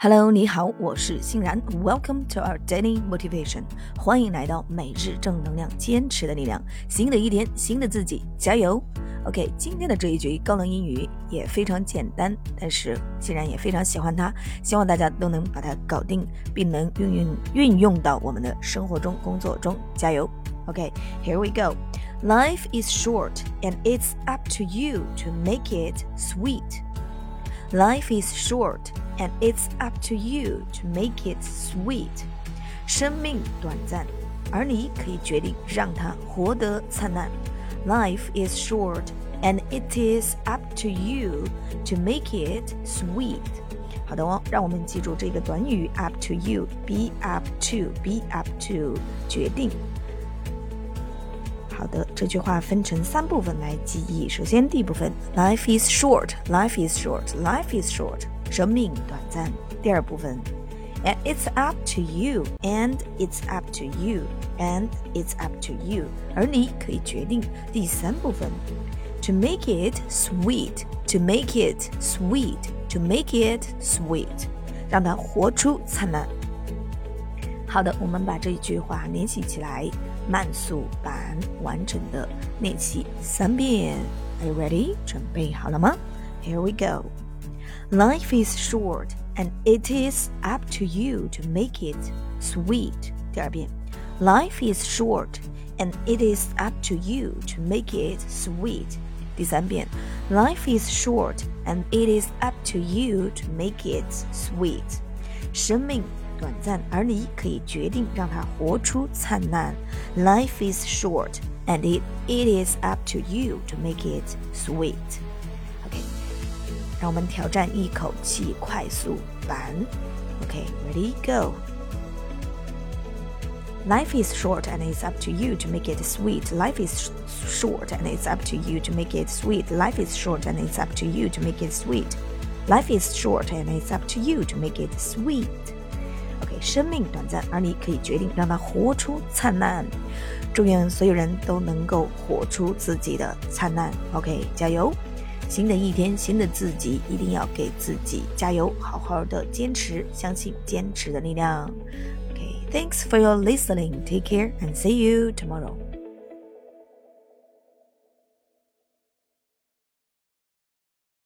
Hello，你好，我是欣然。Welcome to our daily motivation，欢迎来到每日正能量，坚持的力量。新的一天，新的自己，加油！OK，今天的这一句高能英语也非常简单，但是欣然也非常喜欢它，希望大家都能把它搞定，并能运用运用到我们的生活中、工作中。加油！OK，here we go。Life is short, and it's up to you to make it sweet. Life is short and it's up to you to make it sweet. 生命短暂，而你可以决定让它活得灿烂。Life is short and it is up to you to make it sweet. 好的哦，让我们记住这个短语 up to you，be up to，be up to，决定。 好的，这句话分成三部分来记忆。首先，第一部分，Life is short，Life is short，Life is short，生命短暂。第二部分，And it's up to you，and it's up to you，and it's up to you，而你可以决定。第三部分，To make it sweet，to make it sweet，to make it sweet，让它活出灿烂。好的，我们把这一句话联系起来。 慢速版完整的练习三遍。Are you ready？准备好了吗？Here we go. Life is short, and it is up to you to make it sweet. 第二遍。Life is short, and it is up to you to make it sweet. 第三遍。Life is short, and it is up to you to make it sweet. 生命 短暂，而你可以决定让它活出灿烂。Life is short, and it it is up to you to make it sweet. OK，让我们挑战一口气快速版。OK，ready go. Life is short and it's up to you to make it sweet. Life is short and it's up to you to make it sweet. Life is short and it's up to you to make it sweet. Life is short and it's up to you to make it sweet. 生命短暂，而你可以决定让它活出灿烂。祝愿所有人都能够活出自己的灿烂。OK，加油！新的一天，新的自己，一定要给自己加油，好好的坚持，相信坚持的力量。OK，Thanks for your listening. Take care and see you tomorrow.